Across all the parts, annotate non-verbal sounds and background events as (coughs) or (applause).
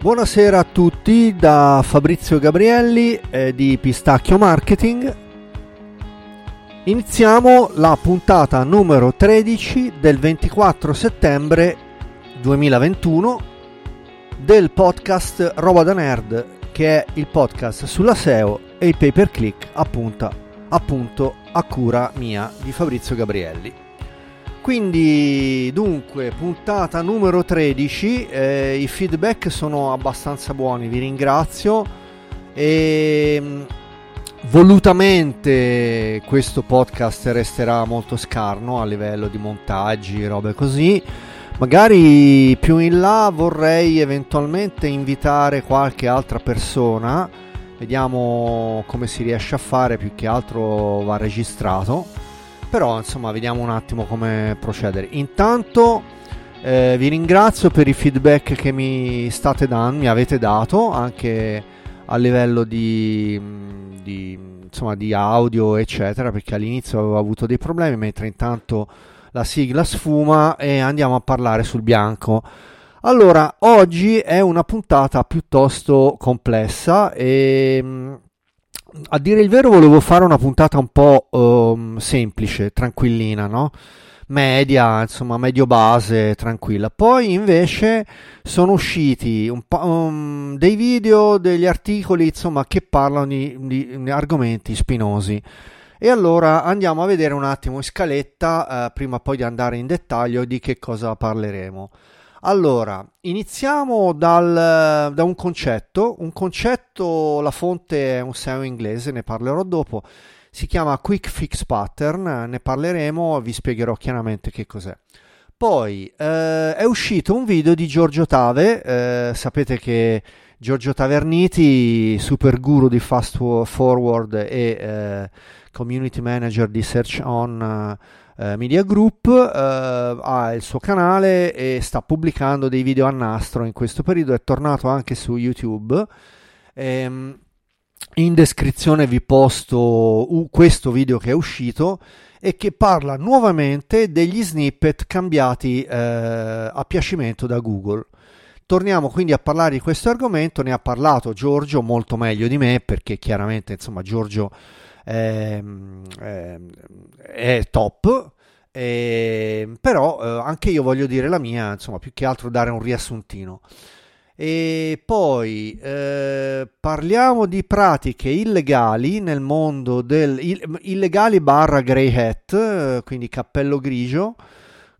Buonasera a tutti da Fabrizio Gabrielli eh, di Pistacchio Marketing. Iniziamo la puntata numero 13 del 24 settembre 2021 del podcast Roba da Nerd, che è il podcast sulla SEO e il pay per click appunto, appunto a cura mia di Fabrizio Gabrielli. Quindi, dunque, puntata numero 13, eh, i feedback sono abbastanza buoni, vi ringrazio. E mm, volutamente questo podcast resterà molto scarno a livello di montaggi, robe così. Magari più in là vorrei eventualmente invitare qualche altra persona, vediamo come si riesce a fare, più che altro va registrato però insomma vediamo un attimo come procedere. Intanto eh, vi ringrazio per i feedback che mi state dando, mi avete dato anche a livello di, di, insomma, di audio eccetera perché all'inizio avevo avuto dei problemi mentre intanto la sigla sfuma e andiamo a parlare sul bianco. Allora, oggi è una puntata piuttosto complessa e a dire il vero volevo fare una puntata un po' um, semplice, tranquillina, no? Media, insomma, medio base, tranquilla. Poi invece sono usciti um, dei video, degli articoli, insomma, che parlano di, di, di, argomenti spinosi. E allora andiamo a vedere un attimo in scaletta, eh, prima poi di andare in dettaglio, di che cosa parleremo. Allora, iniziamo dal, da un concetto. Un concetto, la fonte è un SEO inglese, ne parlerò dopo. Si chiama Quick Fix Pattern, ne parleremo, vi spiegherò chiaramente che cos'è. Poi eh, è uscito un video di Giorgio Tave, eh, sapete che Giorgio Taverniti, super guru di Fast Forward e eh, community manager di Search On eh, Media Group eh, ha il suo canale e sta pubblicando dei video a nastro in questo periodo, è tornato anche su YouTube. Ehm, in descrizione vi posto questo video che è uscito e che parla nuovamente degli snippet cambiati eh, a piacimento da Google. Torniamo quindi a parlare di questo argomento, ne ha parlato Giorgio molto meglio di me perché chiaramente insomma Giorgio eh, eh, è top. Eh, però anche io voglio dire la mia, insomma, più che altro dare un riassuntino. E poi eh, parliamo di pratiche illegali nel mondo del illegali barra grey hat, eh, quindi cappello grigio,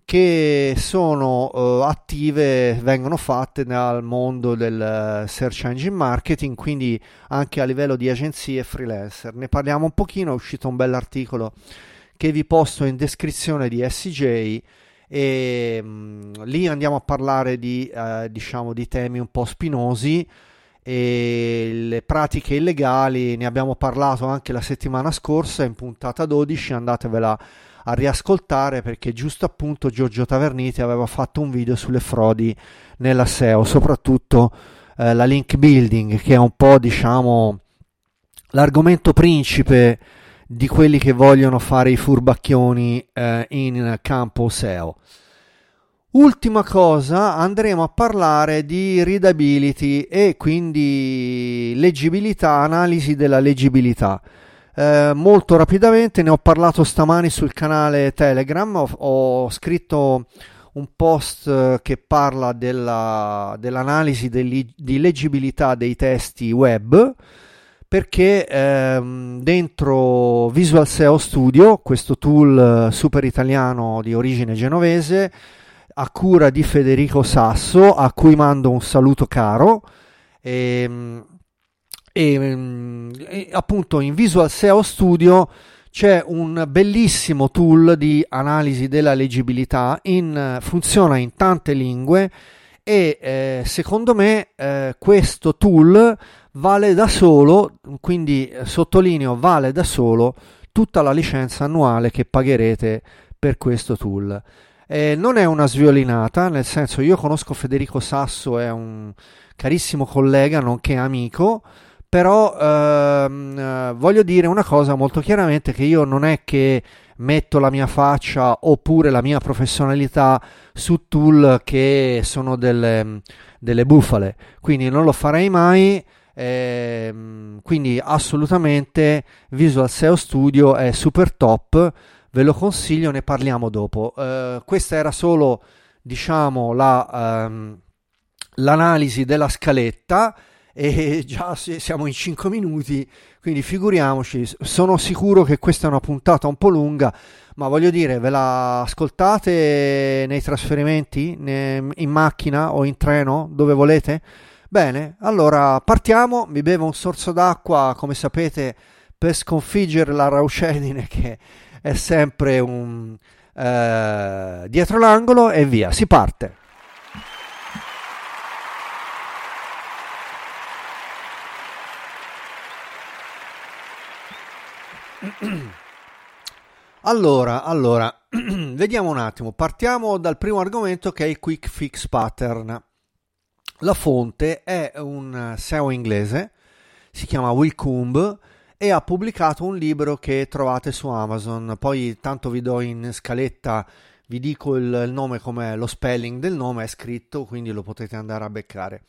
che sono uh, attive, vengono fatte nel mondo del search engine marketing, quindi anche a livello di agenzie freelancer. Ne parliamo un pochino, è uscito un bell'articolo che vi posto in descrizione di SJ e mh, lì andiamo a parlare di, uh, diciamo, di temi un po' spinosi e le pratiche illegali, ne abbiamo parlato anche la settimana scorsa in puntata 12, andatevela a riascoltare perché giusto appunto Giorgio Taverniti aveva fatto un video sulle frodi nella SEO, soprattutto eh, la link building che è un po' diciamo l'argomento principe di quelli che vogliono fare i furbacchioni eh, in campo SEO. Ultima cosa, andremo a parlare di readability e quindi leggibilità, analisi della leggibilità. Eh, molto rapidamente ne ho parlato stamani sul canale Telegram, ho, ho scritto un post eh, che parla della, dell'analisi degli, di leggibilità dei testi web perché ehm, dentro Visual SEO Studio, questo tool eh, super italiano di origine genovese, a cura di Federico Sasso, a cui mando un saluto caro, e, ehm, e, ehm, e appunto in Visual SEO Studio c'è un bellissimo tool di analisi della leggibilità, in, funziona in tante lingue e eh, secondo me eh, questo tool vale da solo, quindi eh, sottolineo vale da solo tutta la licenza annuale che pagherete per questo tool. Eh, non è una sviolinata, nel senso io conosco Federico Sasso, è un carissimo collega nonché amico, però ehm, eh, voglio dire una cosa molto chiaramente che io non è che metto la mia faccia oppure la mia professionalità su tool che sono delle, delle bufale, quindi non lo farei mai. Eh, quindi assolutamente Visual SEO Studio è super top, ve lo consiglio, ne parliamo dopo. Eh, questa era solo diciamo la, ehm, l'analisi della scaletta e (laughs) già siamo in 5 minuti, quindi figuriamoci, sono sicuro che questa è una puntata un po' lunga, ma voglio dire, ve la ascoltate nei trasferimenti, in macchina o in treno, dove volete? Bene, allora partiamo, mi bevo un sorso d'acqua, come sapete, per sconfiggere la raucedine che è sempre un... Eh, dietro l'angolo e via, si parte. (clears throat) Allora, allora, (clears throat) vediamo un attimo. Partiamo dal primo argomento che è il quick fix pattern. La fonte è un SEO inglese, si chiama Wilcombe e ha pubblicato un libro che trovate su Amazon. Poi tanto vi do in scaletta, vi dico il, nome come lo spelling del nome, è scritto, quindi lo potete andare a beccare.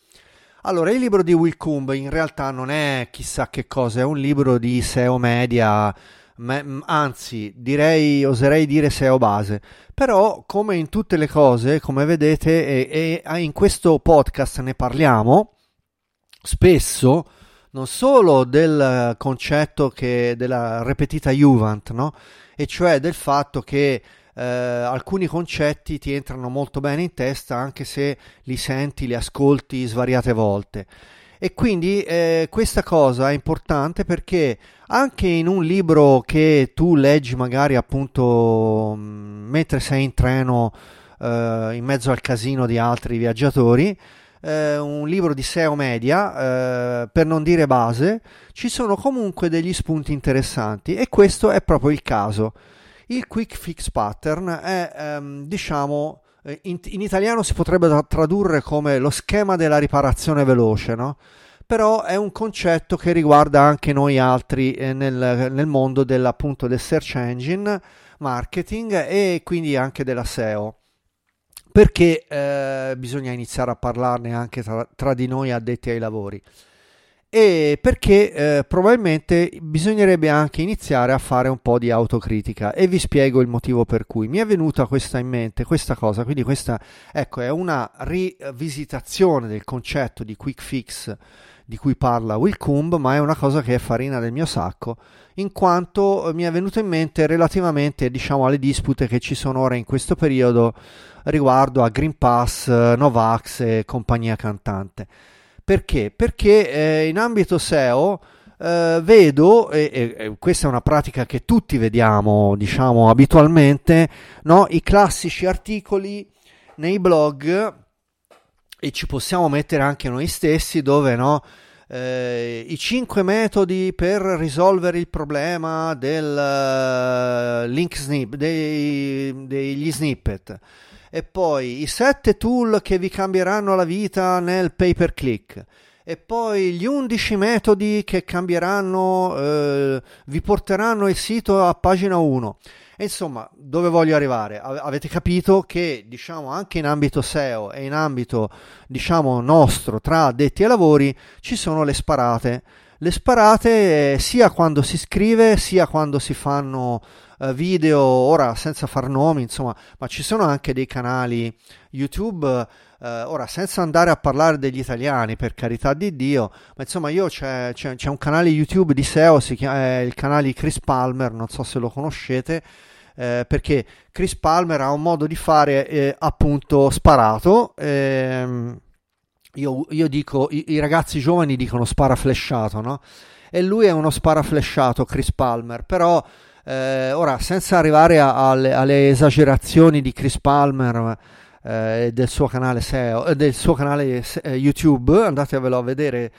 Allora, il libro di Will Coombe in realtà non è chissà che cosa, è un libro di SEO media, me, anzi direi, oserei dire SEO base, però come in tutte le cose, come vedete, e, e in questo podcast ne parliamo spesso, non solo del concetto che, della repetita Juvent, no? e cioè del fatto che eh, alcuni concetti ti entrano molto bene in testa anche se li senti, li ascolti svariate volte. E quindi eh, questa cosa è importante perché anche in un libro che tu leggi magari appunto mm, mentre sei in treno eh, in mezzo al casino di altri viaggiatori, eh, un libro di SEO media, eh, per non dire base, ci sono comunque degli spunti interessanti e questo è proprio il caso. Il quick fix pattern è, ehm, diciamo, eh, in, in, italiano si potrebbe tradurre come lo schema della riparazione veloce, no? Però è un concetto che riguarda anche noi altri eh, nel, nel, mondo del search engine marketing e quindi anche della SEO. Perché eh, bisogna iniziare a parlarne anche tra, tra di noi addetti ai lavori. E perché eh, probabilmente bisognerebbe anche iniziare a fare un po' di autocritica. E vi spiego il motivo per cui. Mi è venuta questa in mente questa cosa. Quindi questa ecco è una rivisitazione del concetto di quick fix di cui parla Will Coombe ma è una cosa che è farina del mio sacco in quanto mi è venuto in mente relativamente diciamo alle dispute che ci sono ora in questo periodo riguardo a Green Pass, Novax e compagnia cantante perché? Perché eh, in ambito SEO eh, vedo, e, e, questa è una pratica che tutti vediamo, diciamo, abitualmente, no? i classici articoli nei blog e ci possiamo mettere anche noi stessi dove no? Eh, i 5 metodi per risolvere il problema del uh, link snip, dei, degli snippet e poi i sette tool che vi cambieranno la vita nel pay per click e poi gli 11 metodi che cambieranno, eh, vi porteranno il sito a pagina 1. E insomma, dove voglio arrivare? Avete capito che, diciamo, anche in ambito SEO e in ambito, diciamo, nostro, tra addetti ai lavori, ci sono le sparate. Le sparate eh, sia quando si scrive, sia quando si fanno eh, video, ora senza far nomi, insomma, ma ci sono anche dei canali YouTube, eh, ora senza andare a parlare degli italiani, per carità di Dio, ma insomma io c'è, c'è, c'è un canale YouTube di SEO, si chiama, è il canale Chris Palmer, non so se lo conoscete, eh, perché Chris Palmer ha un modo di fare eh, appunto sparato. Ehm, io, io, dico, i, i, ragazzi giovani dicono spara flashato, no? E lui è uno spara flashato, Chris Palmer, però eh, ora, senza arrivare a, alle, alle, esagerazioni di Chris Palmer eh, del suo canale SEO, eh, del suo canale eh, YouTube, andatevelo a vedere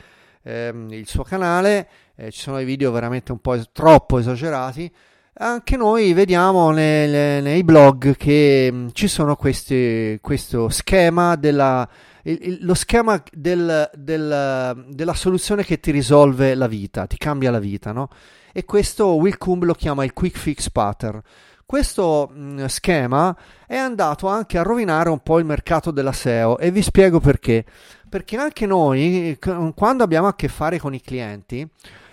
ehm, il suo canale, eh, ci sono dei video veramente un po' troppo esagerati. Anche noi vediamo nei, nei blog che mm, ci sono questi, questo schema della il, lo schema del, del, della soluzione che ti risolve la vita, ti cambia la vita, no? E questo Will Coombe lo chiama il quick fix pattern. Questo mh, schema è andato anche a rovinare un po' il mercato della SEO e vi spiego perché. Perché anche noi, quando abbiamo a che fare con i clienti,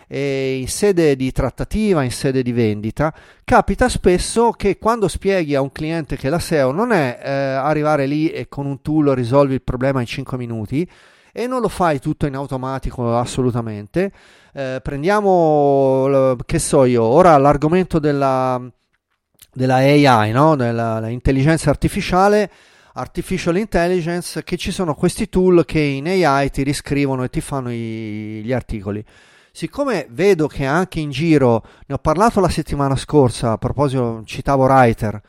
eh, in sede di trattativa, in sede di vendita, capita spesso che quando spieghi a un cliente che la SEO non è eh, arrivare lì e con un tool risolvi il problema in 5 minuti e non lo fai tutto in automatico assolutamente. Eh, prendiamo, che so io, ora l'argomento della della AI, no? dell'intelligenza artificiale, artificial intelligence, che ci sono questi tool che in AI ti riscrivono e ti fanno i, gli articoli. Siccome vedo che anche in giro, ne ho parlato la settimana scorsa, a proposito, citavo Writer,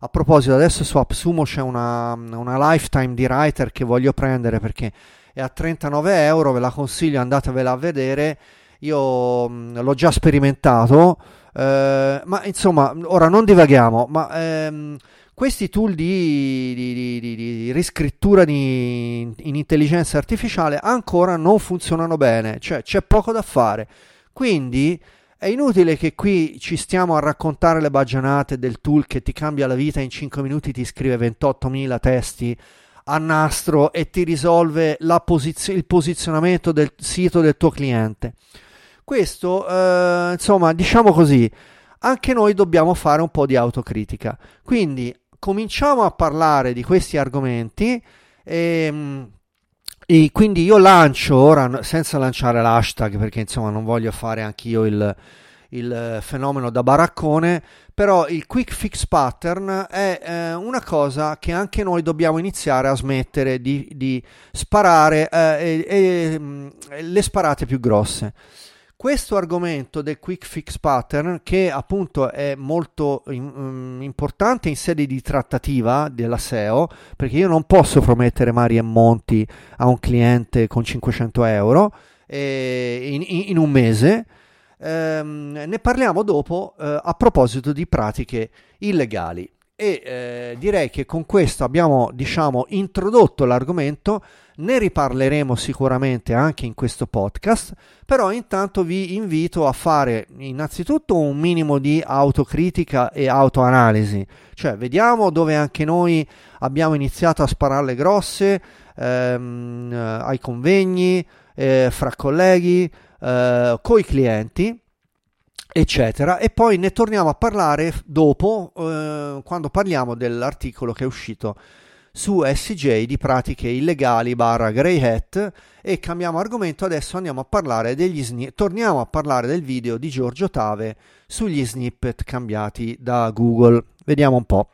a proposito adesso su AppSumo c'è una, una lifetime di Writer che voglio prendere perché è a 39 euro, ve la consiglio, andatevela a vedere, io mh, l'ho già sperimentato, eh, ma insomma, ora non divaghiamo, ma ehm, questi tool di, di, di, di riscrittura in intelligenza artificiale ancora non funzionano bene, cioè c'è poco da fare. Quindi è inutile che qui ci stiamo a raccontare le baggianate del tool che ti cambia la vita in 5 minuti, ti scrive 28.000 testi a nastro e ti risolve posizio- il posizionamento del sito del tuo cliente. Questo, eh, insomma, diciamo così, anche noi dobbiamo fare un po' di autocritica. Quindi cominciamo a parlare di questi argomenti. E, ehm, e quindi io lancio ora, senza lanciare l'hashtag, perché insomma non voglio fare anch'io il, il fenomeno da baraccone, però il quick fix pattern è eh, una cosa che anche noi dobbiamo iniziare a smettere di, di sparare eh, e, e, mm, le sparate più grosse. Questo argomento del quick fix pattern, che appunto è molto um, importante in sede di trattativa della SEO, perché io non posso promettere mari e monti a un cliente con 500 euro eh, in, in, un mese. Um, ne parliamo dopo uh, a proposito di pratiche illegali e eh, direi che con questo abbiamo diciamo introdotto l'argomento ne riparleremo sicuramente anche in questo podcast però intanto vi invito a fare innanzitutto un minimo di autocritica e autoanalisi. Cioè vediamo dove anche noi abbiamo iniziato a spararle grosse ehm, ai convegni eh, fra colleghi eh, coi clienti eccetera. E poi ne torniamo a parlare dopo eh, quando parliamo dell'articolo che è uscito su SJ di pratiche illegali barra grey hat. E cambiamo argomento adesso andiamo a parlare degli sni- torniamo a parlare del video di Giorgio Tave sugli snippet cambiati da Google. Vediamo un po'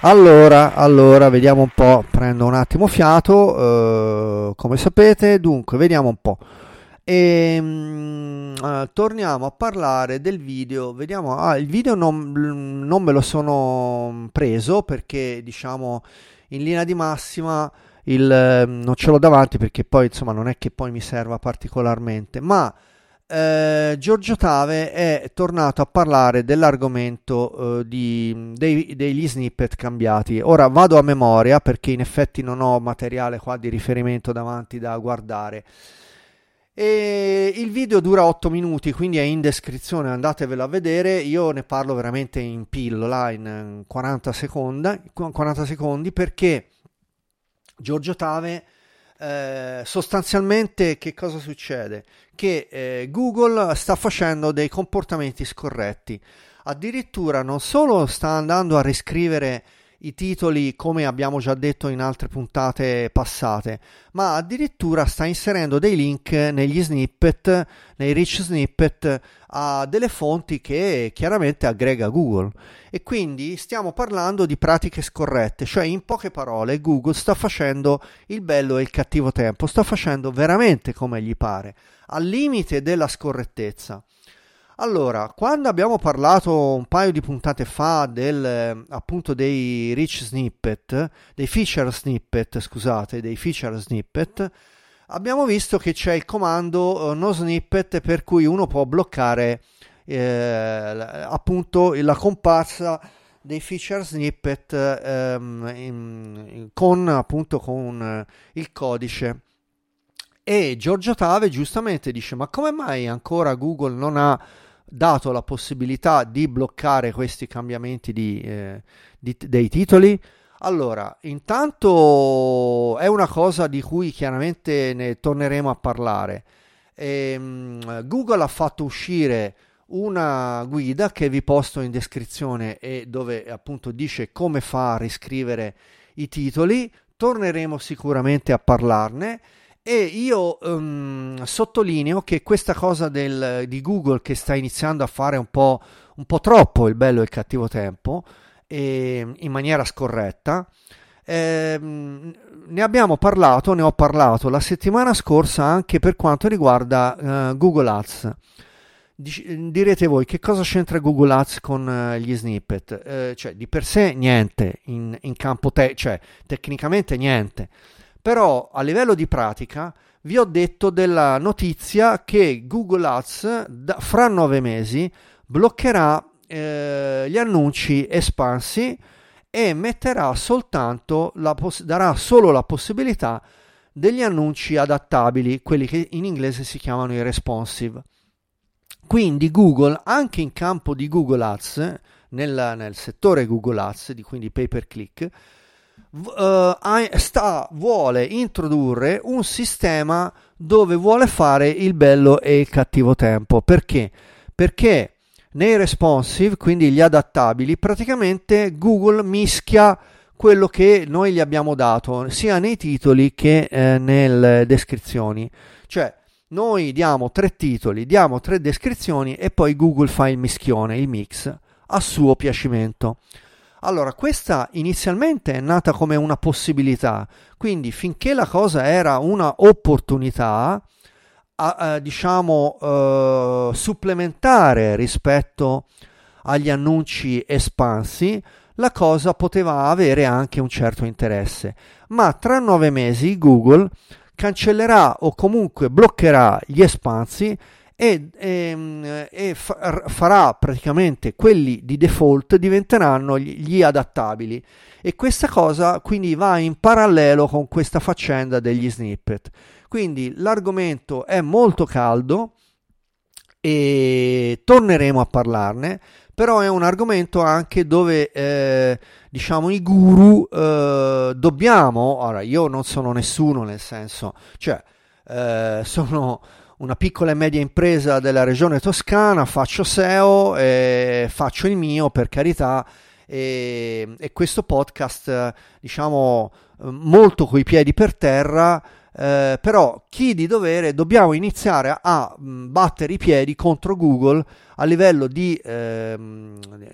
Allora, allora, vediamo un po', prendo un attimo fiato, eh, come sapete, dunque, vediamo un po'. E, mh, uh, torniamo a parlare del video. Vediamo, ah, il video non, non me lo sono preso perché, diciamo, in linea di massima il, non ce l'ho davanti perché poi, insomma, non è che poi mi serva particolarmente, ma eh, Giorgio Tave è tornato a parlare dell'argomento eh, di, dei, degli snippet cambiati. Ora vado a memoria perché in effetti non ho materiale qua di riferimento davanti da guardare. E il video dura 8 minuti, quindi è in descrizione, andatevelo a vedere. Io ne parlo veramente in pillola, in 40 secondi, 40 secondi perché Giorgio Tave eh, sostanzialmente che cosa succede? Che eh, Google sta facendo dei comportamenti scorretti. Addirittura non solo sta andando a riscrivere i titoli come abbiamo già detto in altre puntate passate, ma addirittura sta inserendo dei link negli snippet, nei rich snippet a delle fonti che chiaramente aggrega Google e quindi stiamo parlando di pratiche scorrette, cioè in poche parole Google sta facendo il bello e il cattivo tempo, sta facendo veramente come gli pare, al limite della scorrettezza. Allora, quando abbiamo parlato un paio di puntate fa del, appunto dei rich snippet, dei feature snippet, scusate, dei feature snippet, abbiamo visto che c'è il comando uh, no snippet per cui uno può bloccare eh, appunto la comparsa dei feature snippet ehm, in, con appunto con il codice. E Giorgio Tave giustamente dice ma come mai ancora Google non ha dato la possibilità di bloccare questi cambiamenti di, eh, di, dei titoli? Allora, intanto è una cosa di cui chiaramente ne torneremo a parlare. Ehm, Google ha fatto uscire una guida che vi posto in descrizione e dove appunto dice come fa a riscrivere i titoli. Torneremo sicuramente a parlarne. E io um, sottolineo che questa cosa del, di Google che sta iniziando a fare un po', un po troppo il bello e il cattivo tempo, e, in maniera scorretta, eh, ne abbiamo parlato, ne ho parlato la settimana scorsa anche per quanto riguarda uh, Google Ads. direte voi che cosa c'entra Google Ads con uh, gli snippet? Uh, cioè, di per sé niente in, in campo te- cioè, tecnicamente niente però a livello di pratica vi ho detto della notizia che Google Ads da, fra nove mesi bloccherà eh, gli annunci espansi e metterà soltanto la poss- darà solo la possibilità degli annunci adattabili, quelli che in inglese si chiamano i responsive. Quindi Google, anche in campo di Google Ads, nel, nel settore Google Ads, quindi pay per click, uh, sta, vuole introdurre un sistema dove vuole fare il bello e il cattivo tempo. Perché? Perché nei responsive, quindi gli adattabili, praticamente Google mischia quello che noi gli abbiamo dato sia nei titoli che eh, nelle descrizioni. Cioè, noi diamo tre titoli, diamo tre descrizioni e poi Google fa il mischione, il mix a suo piacimento. Allora, questa inizialmente è nata come una possibilità, quindi finché la cosa era una opportunità, a, a, diciamo, uh, supplementare rispetto agli annunci espansi, la cosa poteva avere anche un certo interesse. Ma tra nove mesi Google cancellerà o comunque bloccherà gli espansi e, e, ehm, e farà praticamente quelli di default diventeranno gli adattabili. E questa cosa quindi va in parallelo con questa faccenda degli snippet. Quindi l'argomento è molto caldo e torneremo a parlarne però è un argomento anche dove eh, diciamo i guru eh, dobbiamo ora io non sono nessuno nel senso cioè eh, (laughs) sono una piccola e media impresa della regione toscana, faccio SEO, e faccio il mio per carità e, e questo podcast diciamo molto coi piedi per terra eh, però chi di dovere dobbiamo iniziare a mh, battere i piedi contro Google a livello di, eh,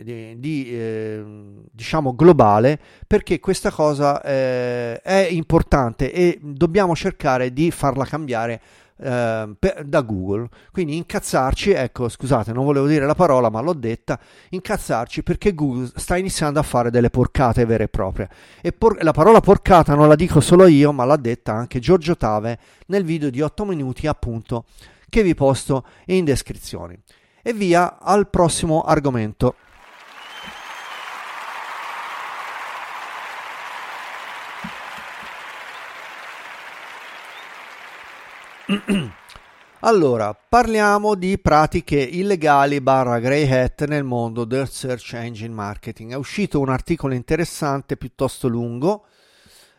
di, di eh, diciamo globale perché questa cosa eh, è importante e dobbiamo cercare di farla cambiare eh, per, da Google. Quindi incazzarci, ecco scusate, non volevo dire la parola, ma l'ho detta, incazzarci perché Google sta iniziando a fare delle porcate vere e proprie. E por- la parola porcata non la dico solo io, ma l'ha detta anche Giorgio Tave nel video di 8 minuti, appunto, che vi posto in descrizione. E via al prossimo argomento. (clears throat) Allora, parliamo di pratiche illegali barra grey hat nel mondo del search engine marketing. È uscito un articolo interessante piuttosto lungo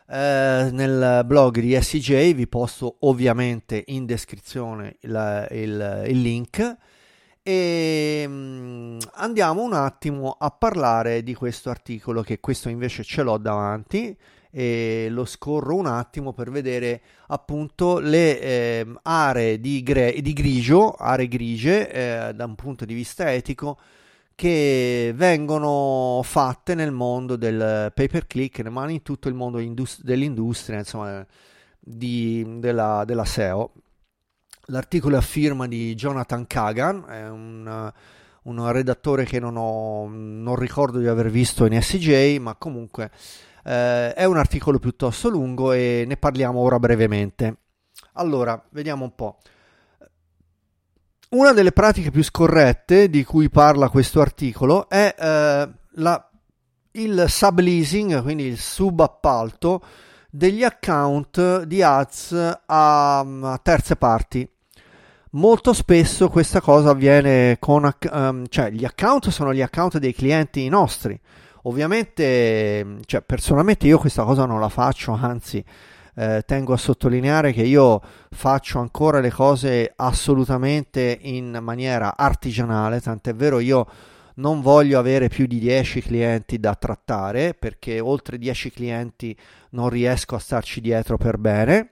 eh, nel blog di SEJ, vi posto ovviamente in descrizione il, il, il link. E um, andiamo un attimo a parlare di questo articolo che questo invece ce l'ho davanti e lo scorro un attimo per vedere appunto le eh, aree di, gre- di, grigio, aree grigie eh, da un punto di vista etico che vengono fatte nel mondo del pay per click, ma in tutto il mondo indust- dell'industria, insomma, di, della, della, SEO. L'articolo è a firma di Jonathan Kagan, è un, un redattore che non, ho, non ricordo di aver visto in SJ, ma comunque eh, è un articolo piuttosto lungo e ne parliamo ora brevemente. Allora, vediamo un po'. una delle pratiche più scorrette di cui parla questo articolo è eh, la, il subleasing, quindi il subappalto degli account di ads a, a terze parti. Molto spesso questa cosa avviene con, um, cioè gli account sono gli account dei clienti nostri. Ovviamente, cioè, personalmente io questa cosa non la faccio, anzi, eh, tengo a sottolineare che io faccio ancora le cose assolutamente in maniera artigianale, tant'è vero io non voglio avere più di 10 clienti da trattare perché oltre 10 clienti non riesco a starci dietro per bene.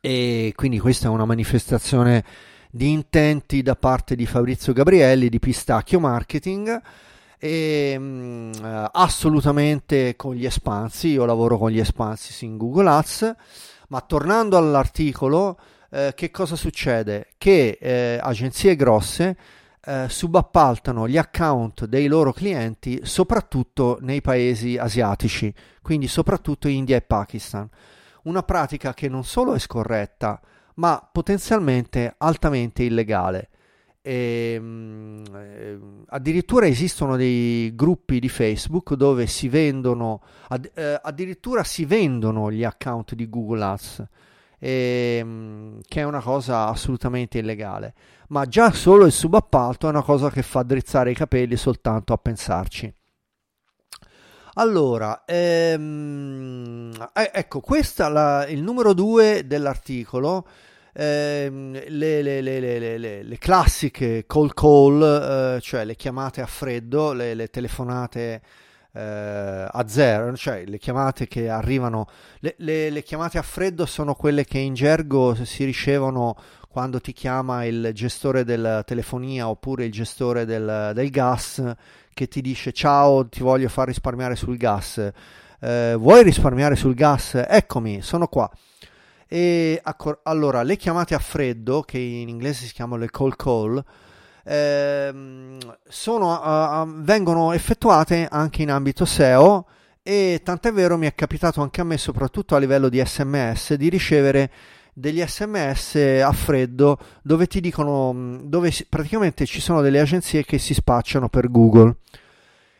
E quindi questa è una manifestazione di intenti da parte di Fabrizio Gabrielli di Pistacchio Marketing e mh, mm, eh, assolutamente con gli espansi, io lavoro con gli espansi in Google Ads, ma tornando all'articolo, eh, che cosa succede? Che eh, agenzie grosse eh, subappaltano gli account dei loro clienti soprattutto nei paesi asiatici, quindi soprattutto India e Pakistan. Una pratica che non solo è scorretta, ma potenzialmente altamente illegale. E, ehm, eh, addirittura esistono dei gruppi di Facebook dove si vendono, ad, eh, addirittura si vendono gli account di Google Ads, e, ehm, che è una cosa assolutamente illegale. Ma già solo il subappalto è una cosa che fa drizzare i capelli soltanto a pensarci. Allora, ehm, eh, ecco, questo è il numero 2 dell'articolo Ehm, le, le, le, le, classiche call call, eh, cioè le chiamate a freddo, le, telefonate eh, a zero, cioè le chiamate che arrivano, le, chiamate a freddo sono quelle che in gergo si ricevono quando ti chiama il gestore della telefonia oppure il gestore del, del gas che ti dice ciao ti voglio far risparmiare sul gas. Eh, vuoi risparmiare sul gas? Eccomi, sono qua. E allora, le chiamate a freddo, che in inglese si chiamano le call call, ehm, sono, uh, vengono effettuate anche in ambito SEO e tant'è vero mi è capitato anche a me, soprattutto a livello di sms, di ricevere degli sms a freddo dove ti dicono, dove praticamente ci sono delle agenzie che si spacciano per Google.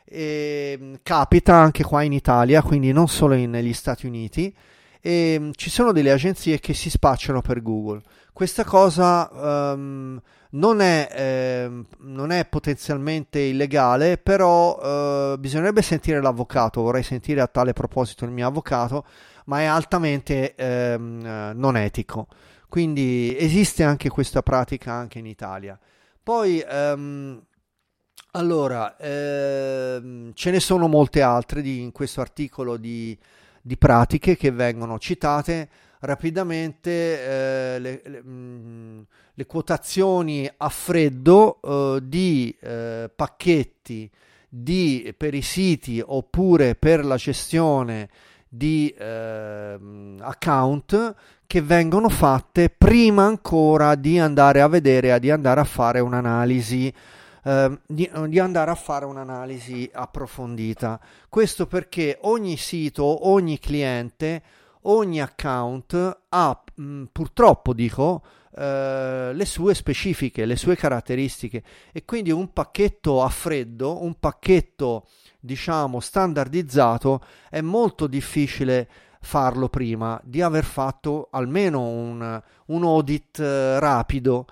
E, capita anche qua in Italia, quindi non solo negli Stati Uniti e um, ci sono delle agenzie che si spacciano per Google. Questa cosa um, non, è, eh, non, è, potenzialmente illegale, però uh, bisognerebbe sentire l'avvocato, vorrei sentire a tale proposito il mio avvocato, ma è altamente ehm, non etico. Quindi esiste anche questa pratica anche in Italia. Poi um, allora, ehm, ce ne sono molte altre di, in questo articolo di di pratiche che vengono citate rapidamente eh, le, le, mh, mm, le, quotazioni a freddo eh, di eh, pacchetti di, per i siti oppure per la gestione di ehm, account che vengono fatte prima ancora di andare a vedere, di andare a fare un'analisi Ehm, di, di, andare a fare un'analisi approfondita. Questo perché ogni sito, ogni cliente, ogni account ha mh, mm, purtroppo dico Uh, le sue specifiche, le sue caratteristiche e quindi un pacchetto a freddo, un pacchetto diciamo standardizzato è molto difficile farlo prima di aver fatto almeno un, un audit uh, rapido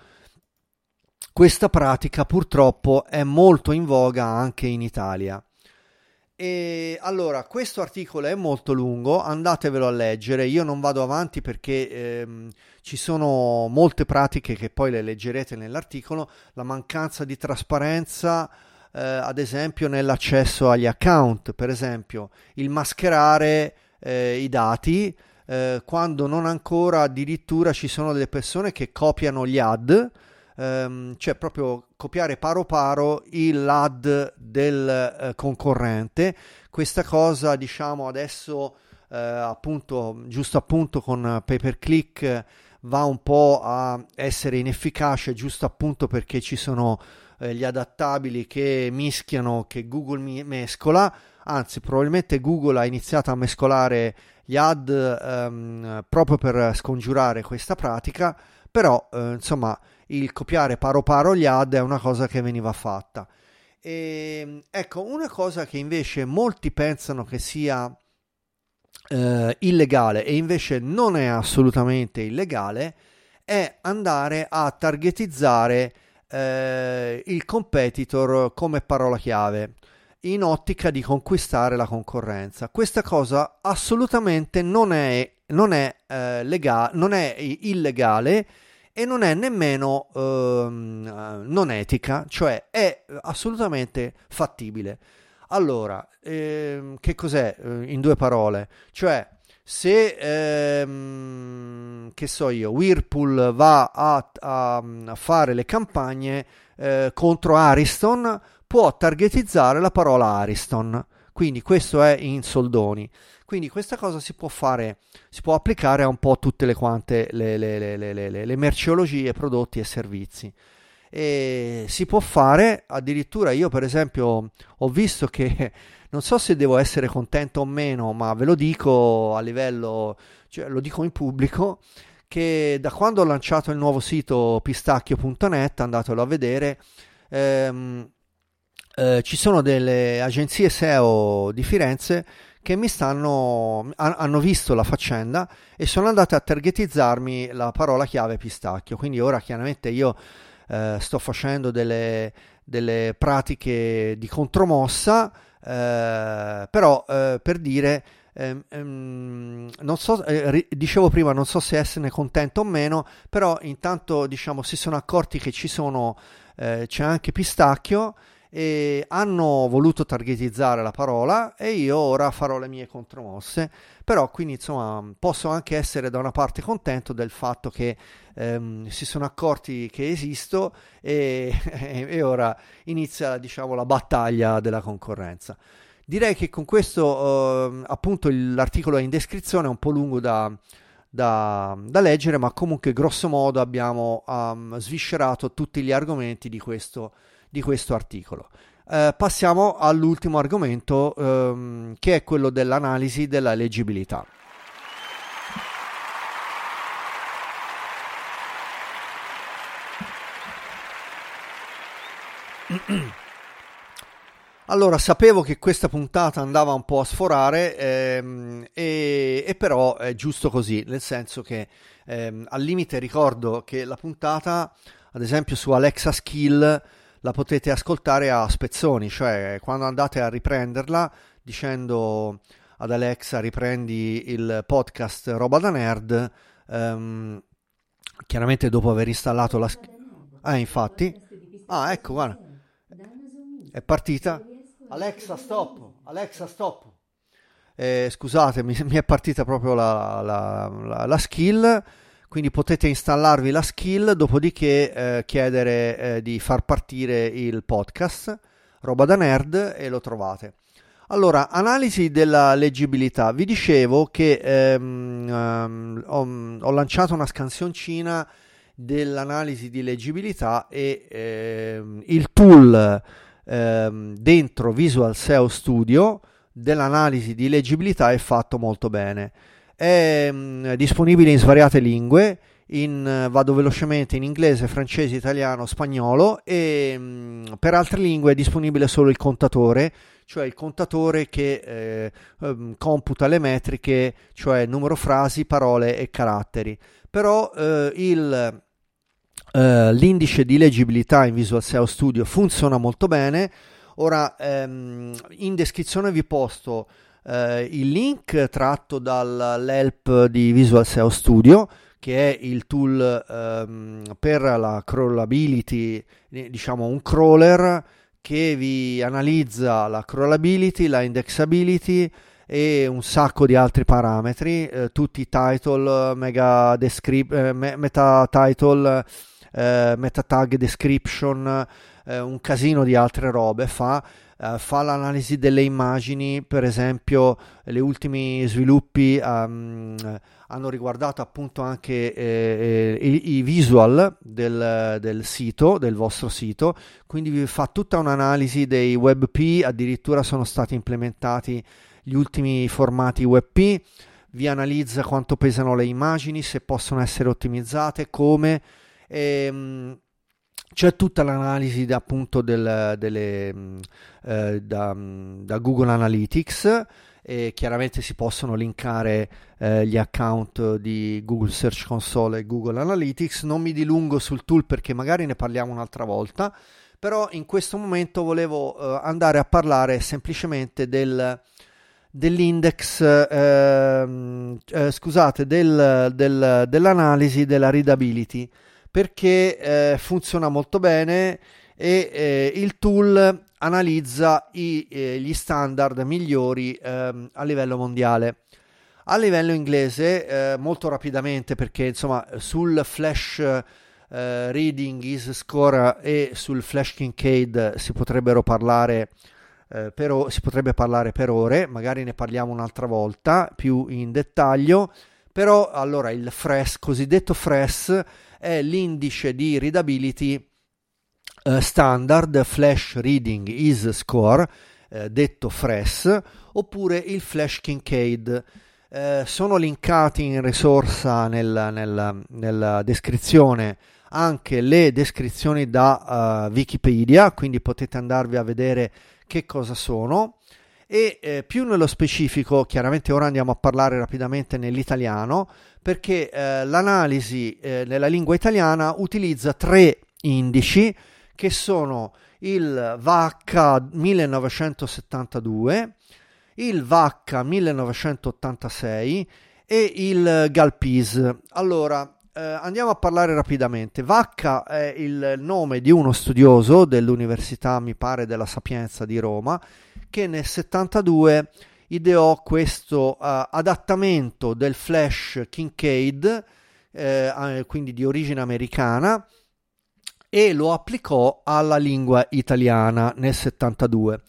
questa pratica purtroppo è molto in voga anche in Italia. E allora, questo articolo è molto lungo, andatevelo a leggere. Io non vado avanti perché ehm, ci sono molte pratiche che poi le leggerete nell'articolo. La mancanza di trasparenza, eh, ad esempio, nell'accesso agli account, per esempio, il mascherare eh, i dati. Eh, quando non ancora addirittura ci sono delle persone che copiano gli ad ehm, cioè proprio copiare paro paro il LAD del eh, concorrente. Questa cosa, diciamo, adesso eh, appunto, giusto appunto con pay per click va un po' a essere inefficace, giusto appunto perché ci sono eh, gli adattabili che mischiano, che Google mescola, anzi probabilmente Google ha iniziato a mescolare gli ad ehm, proprio per scongiurare questa pratica, però eh, insomma il copiare paro paro gli ad è una cosa che veniva fatta. E, ecco, una cosa che invece molti pensano che sia eh, illegale e invece non è assolutamente illegale è andare a targetizzare eh, il competitor come parola chiave in ottica di conquistare la concorrenza. Questa cosa assolutamente non è, non è, eh, lega- non è illegale e non è nemmeno ehm, non etica, cioè è assolutamente fattibile. Allora, ehm, che cos'è eh, in due parole? Cioè, se ehm, che so io, Whirlpool va a, a, a fare le campagne eh, contro Ariston, può targetizzare la parola Ariston. Quindi questo è in soldoni. Quindi questa cosa si può fare, si può applicare a un po' tutte le quante le, le, le, le merceologie, prodotti e servizi. E si può fare, addirittura io per esempio ho visto che (laughs) non so se devo essere contento o meno, ma ve lo dico a livello, cioè lo dico in pubblico, che da quando ho lanciato il nuovo sito pistacchio.net, andatelo a vedere, ehm, eh, ci sono delle agenzie SEO di Firenze che mi stanno, hanno visto la faccenda e sono andate a targetizzarmi la parola chiave pistacchio. Quindi ora chiaramente io eh, sto facendo delle, delle, pratiche di contromossa, eh, però eh, per dire, ehm, ehm, so, eh, dicevo prima, non so se esserne contento o meno, però intanto diciamo si sono accorti che ci sono, eh, c'è anche pistacchio e hanno voluto targetizzare la parola e io ora farò le mie contromosse. Però quindi insomma posso anche essere da una parte contento del fatto che ehm, si sono accorti che esisto e, (laughs) e ora inizia diciamo la battaglia della concorrenza. Direi che con questo eh, appunto l'articolo è in descrizione è un po' lungo da, da, da leggere ma comunque grosso modo abbiamo um, sviscerato tutti gli argomenti di questo di questo articolo. Eh, passiamo all'ultimo argomento ehm, che è quello dell'analisi della leggibilità. (clears throat) Allora, sapevo che questa puntata andava un po' a sforare, ehm, e, e, però è giusto così, nel senso che ehm, al limite ricordo che la puntata, ad esempio su Alexa Skill, la potete ascoltare a spezzoni, cioè quando andate a riprenderla dicendo ad Alexa riprendi il podcast Roba da Nerd, um, chiaramente dopo aver installato la... Ah, infatti. Ah, ecco, guarda. È partita. Alexa, stop. Alexa, stop. Eh, scusate, mi, mi, è partita proprio la, la, la, la skill quindi potete installarvi la skill, dopodiché eh, chiedere eh, di far partire il podcast, roba da nerd, e lo trovate. Allora, analisi della leggibilità. Vi dicevo che ehm, um, ho, ho, lanciato una scansioncina dell'analisi di leggibilità e ehm, il tool ehm, dentro Visual SEO Studio dell'analisi di leggibilità è fatto molto bene. È mh, mm, disponibile in svariate lingue, in, vado velocemente in inglese, francese, italiano, spagnolo e mh, mm, per altre lingue è disponibile solo il contatore, cioè il contatore che eh, um, computa le metriche, cioè numero frasi, parole e caratteri. Però eh, il, eh, l'indice di leggibilità in Visual SEO Studio funziona molto bene. Ora ehm, in descrizione vi posto eh, il link tratto dall'help di Visual SEO Studio che è il tool ehm, per la crawlability, diciamo un crawler che vi analizza la crawlability, la indexability e un sacco di altri parametri, eh, tutti title, mega descrip- eh, meta title, eh, meta tag description, eh, un casino di altre robe fa uh, fa l'analisi delle immagini, per esempio gli ultimi sviluppi um, hanno riguardato appunto anche eh, eh, i, i, visual del, del, sito, del vostro sito, quindi vi fa tutta un'analisi dei WebP, addirittura sono stati implementati gli ultimi formati WebP, vi analizza quanto pesano le immagini, se possono essere ottimizzate, come E, ehm, c'è tutta l'analisi da, appunto del, delle, eh, da, da, Google Analytics e chiaramente si possono linkare eh, gli account di Google Search Console e Google Analytics. Non mi dilungo sul tool perché magari ne parliamo un'altra volta, però in questo momento volevo eh, andare a parlare semplicemente del, dell'index, ehm, eh, scusate, del, del, dell'analisi della readability perché eh, funziona molto bene e eh, il tool analizza i, eh, gli standard migliori ehm, a livello mondiale. A livello inglese, eh, molto rapidamente, perché insomma sul flash eh, reading is score e sul flash Kincaid si potrebbero parlare eh, per, si potrebbe parlare per ore, magari ne parliamo un'altra volta più in dettaglio, però allora il FRES, cosiddetto FRES, è l'indice di readability uh, standard Flash Reading is Score, uh, detto FRES, oppure il Flash Kincaid. Uh, sono linkati in risorsa nel, nel, nella descrizione anche le descrizioni da Wikipedia, quindi potete andarvi a vedere che cosa sono e eh, più nello specifico, chiaramente ora andiamo a parlare rapidamente nell'italiano, perché eh, l'analisi eh, nella lingua italiana utilizza tre indici che sono il VH 1972, il VH 1986 e il Galpis. Allora, eh, andiamo a parlare rapidamente. VH è il nome di uno studioso dell'Università, mi pare, della Sapienza di Roma, che nel 72 ideò questo uh, adattamento del flash Kincaid, eh, quindi di origine americana, e lo applicò alla lingua italiana nel 72.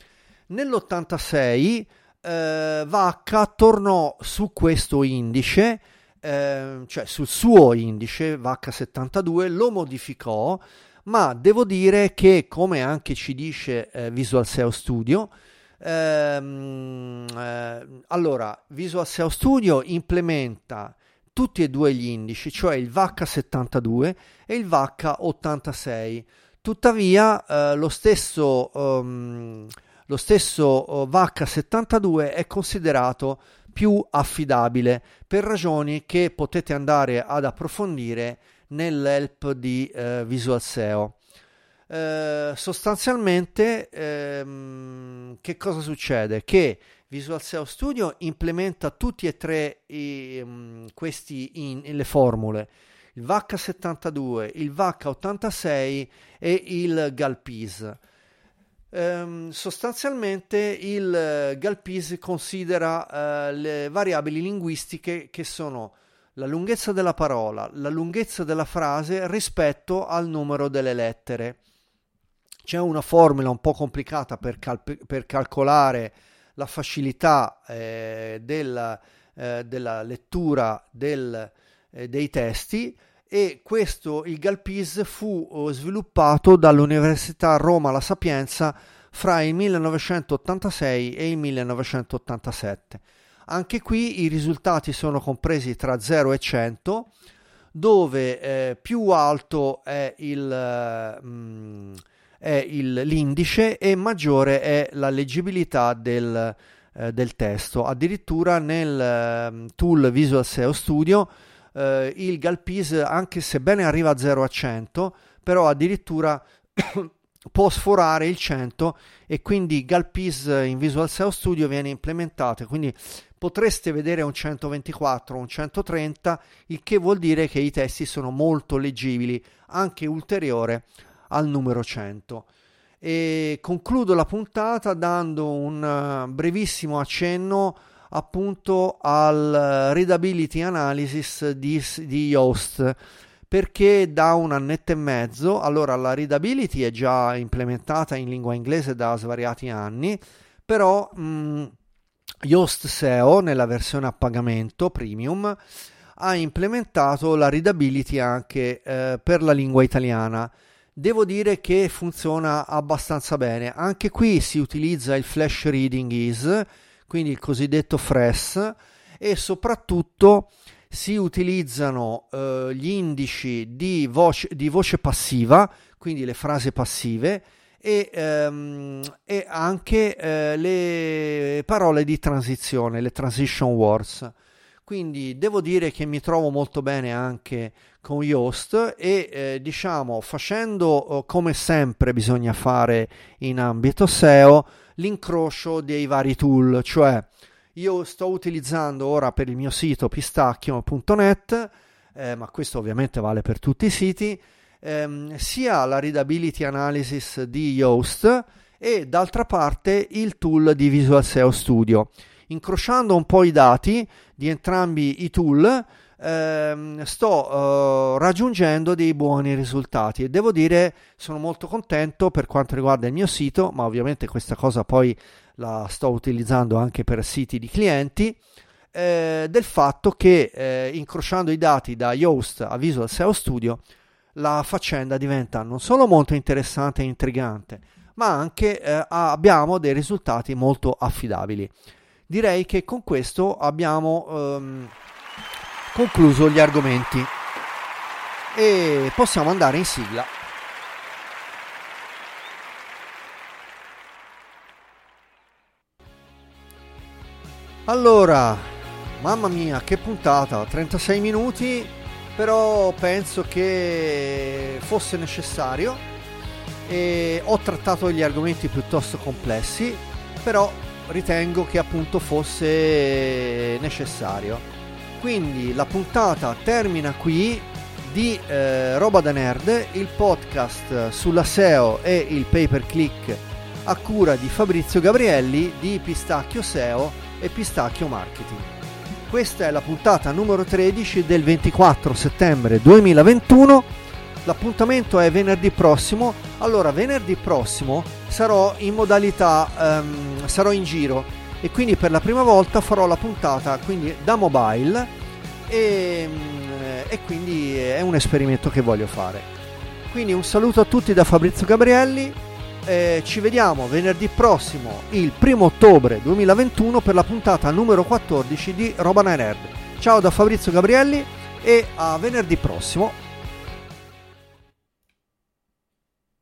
Nell'86 eh, Vacca tornò su questo indice, eh, cioè sul suo indice Vacca 72, lo modificò, ma devo dire che, come anche ci dice eh, Visual SEO Studio, Ehm, eh, allora, Visual SEO Studio implementa tutti e due gli indici, cioè il VH72 e il VH86. Tuttavia, eh, lo stesso, um, lo stesso uh, VH72 è considerato più affidabile per ragioni che potete andare ad approfondire nell'help di uh, Visual SEO. Eh, sostanzialmente ehm, che cosa succede? Che Visual SEO Studio implementa tutti e tre i, um, questi in, in le formule il VH72, il VH86 e il Galpis. Um, sostanzialmente il Galpis considera uh, le variabili linguistiche che sono la lunghezza della parola, la lunghezza della frase rispetto al numero delle lettere. C'è una formula un po' complicata per, cal- per calcolare la facilità eh, della, eh, della, lettura del, eh, dei testi e questo, il Galpis, fu oh, sviluppato dall'Università Roma La Sapienza fra il 1986 e il 1987. Anche qui i risultati sono compresi tra 0 e 100, dove eh, più alto è il... Mm, è il, l'indice e maggiore è la leggibilità del, eh, del testo. Addirittura nel eh, tool Visual SEO Studio eh, il Galpis, anche sebbene arriva a 0 a 100, però addirittura (coughs) può sforare il 100 e quindi Galpis in Visual SEO Studio viene implementato. Quindi potreste vedere un 124 un 130, il che vuol dire che i testi sono molto leggibili, anche ulteriore al numero 100. E concludo la puntata dando un eh, brevissimo accenno appunto al readability analysis di, di Yoast perché da un annetto e mezzo, allora la readability è già implementata in lingua inglese da svariati anni, però mh, mm, Yoast SEO nella versione a pagamento premium ha implementato la readability anche eh, per la lingua italiana Devo dire che funziona abbastanza bene. Anche qui si utilizza il flash reading is, quindi il cosiddetto FRES, e soprattutto si utilizzano eh, gli indici di voce, di voce passiva, quindi le frasi passive, e, ehm, e anche eh, le parole di transizione, le transition words. Quindi devo dire che mi trovo molto bene anche con Yoast e eh, diciamo facendo eh, come sempre bisogna fare in ambito SEO l'incrocio dei vari tool, cioè io sto utilizzando ora per il mio sito pistacchio.net, eh, ma questo ovviamente vale per tutti i siti, ehm, sia la readability analysis di Yoast e d'altra parte il tool di Visual SEO Studio. Incrociando un po' i dati di entrambi i tool, ehm, sto uh, raggiungendo dei buoni risultati e devo dire sono molto contento per quanto riguarda il mio sito, ma ovviamente questa cosa poi la sto utilizzando anche per siti di clienti. Eh, del fatto che eh, incrociando i dati da Yoast a Visual SEO Studio la faccenda diventa non solo molto interessante e intrigante, ma anche eh, abbiamo dei risultati molto affidabili. Direi che con questo abbiamo ehm, concluso gli argomenti e possiamo andare in sigla. Allora, mamma mia, che puntata, 36 minuti però penso che fosse necessario e ho trattato gli argomenti piuttosto complessi, però ritengo che appunto fosse necessario. Quindi la puntata termina qui di eh, Roba da Nerd, il podcast sulla SEO e il pay per click a cura di Fabrizio Gabrielli di Pistacchio SEO e Pistacchio Marketing. Questa è la puntata numero 13 del 24 settembre 2021. L'appuntamento è venerdì prossimo. Allora, venerdì prossimo sarò in modalità, um, sarò in giro e quindi per la prima volta farò la puntata quindi da mobile e, e quindi è un esperimento che voglio fare. Quindi un saluto a tutti da Fabrizio Gabrielli eh, ci vediamo venerdì prossimo, il primo ottobre 2021, per la puntata numero 14 di Roba Nerd. Ciao da Fabrizio Gabrielli e a venerdì prossimo.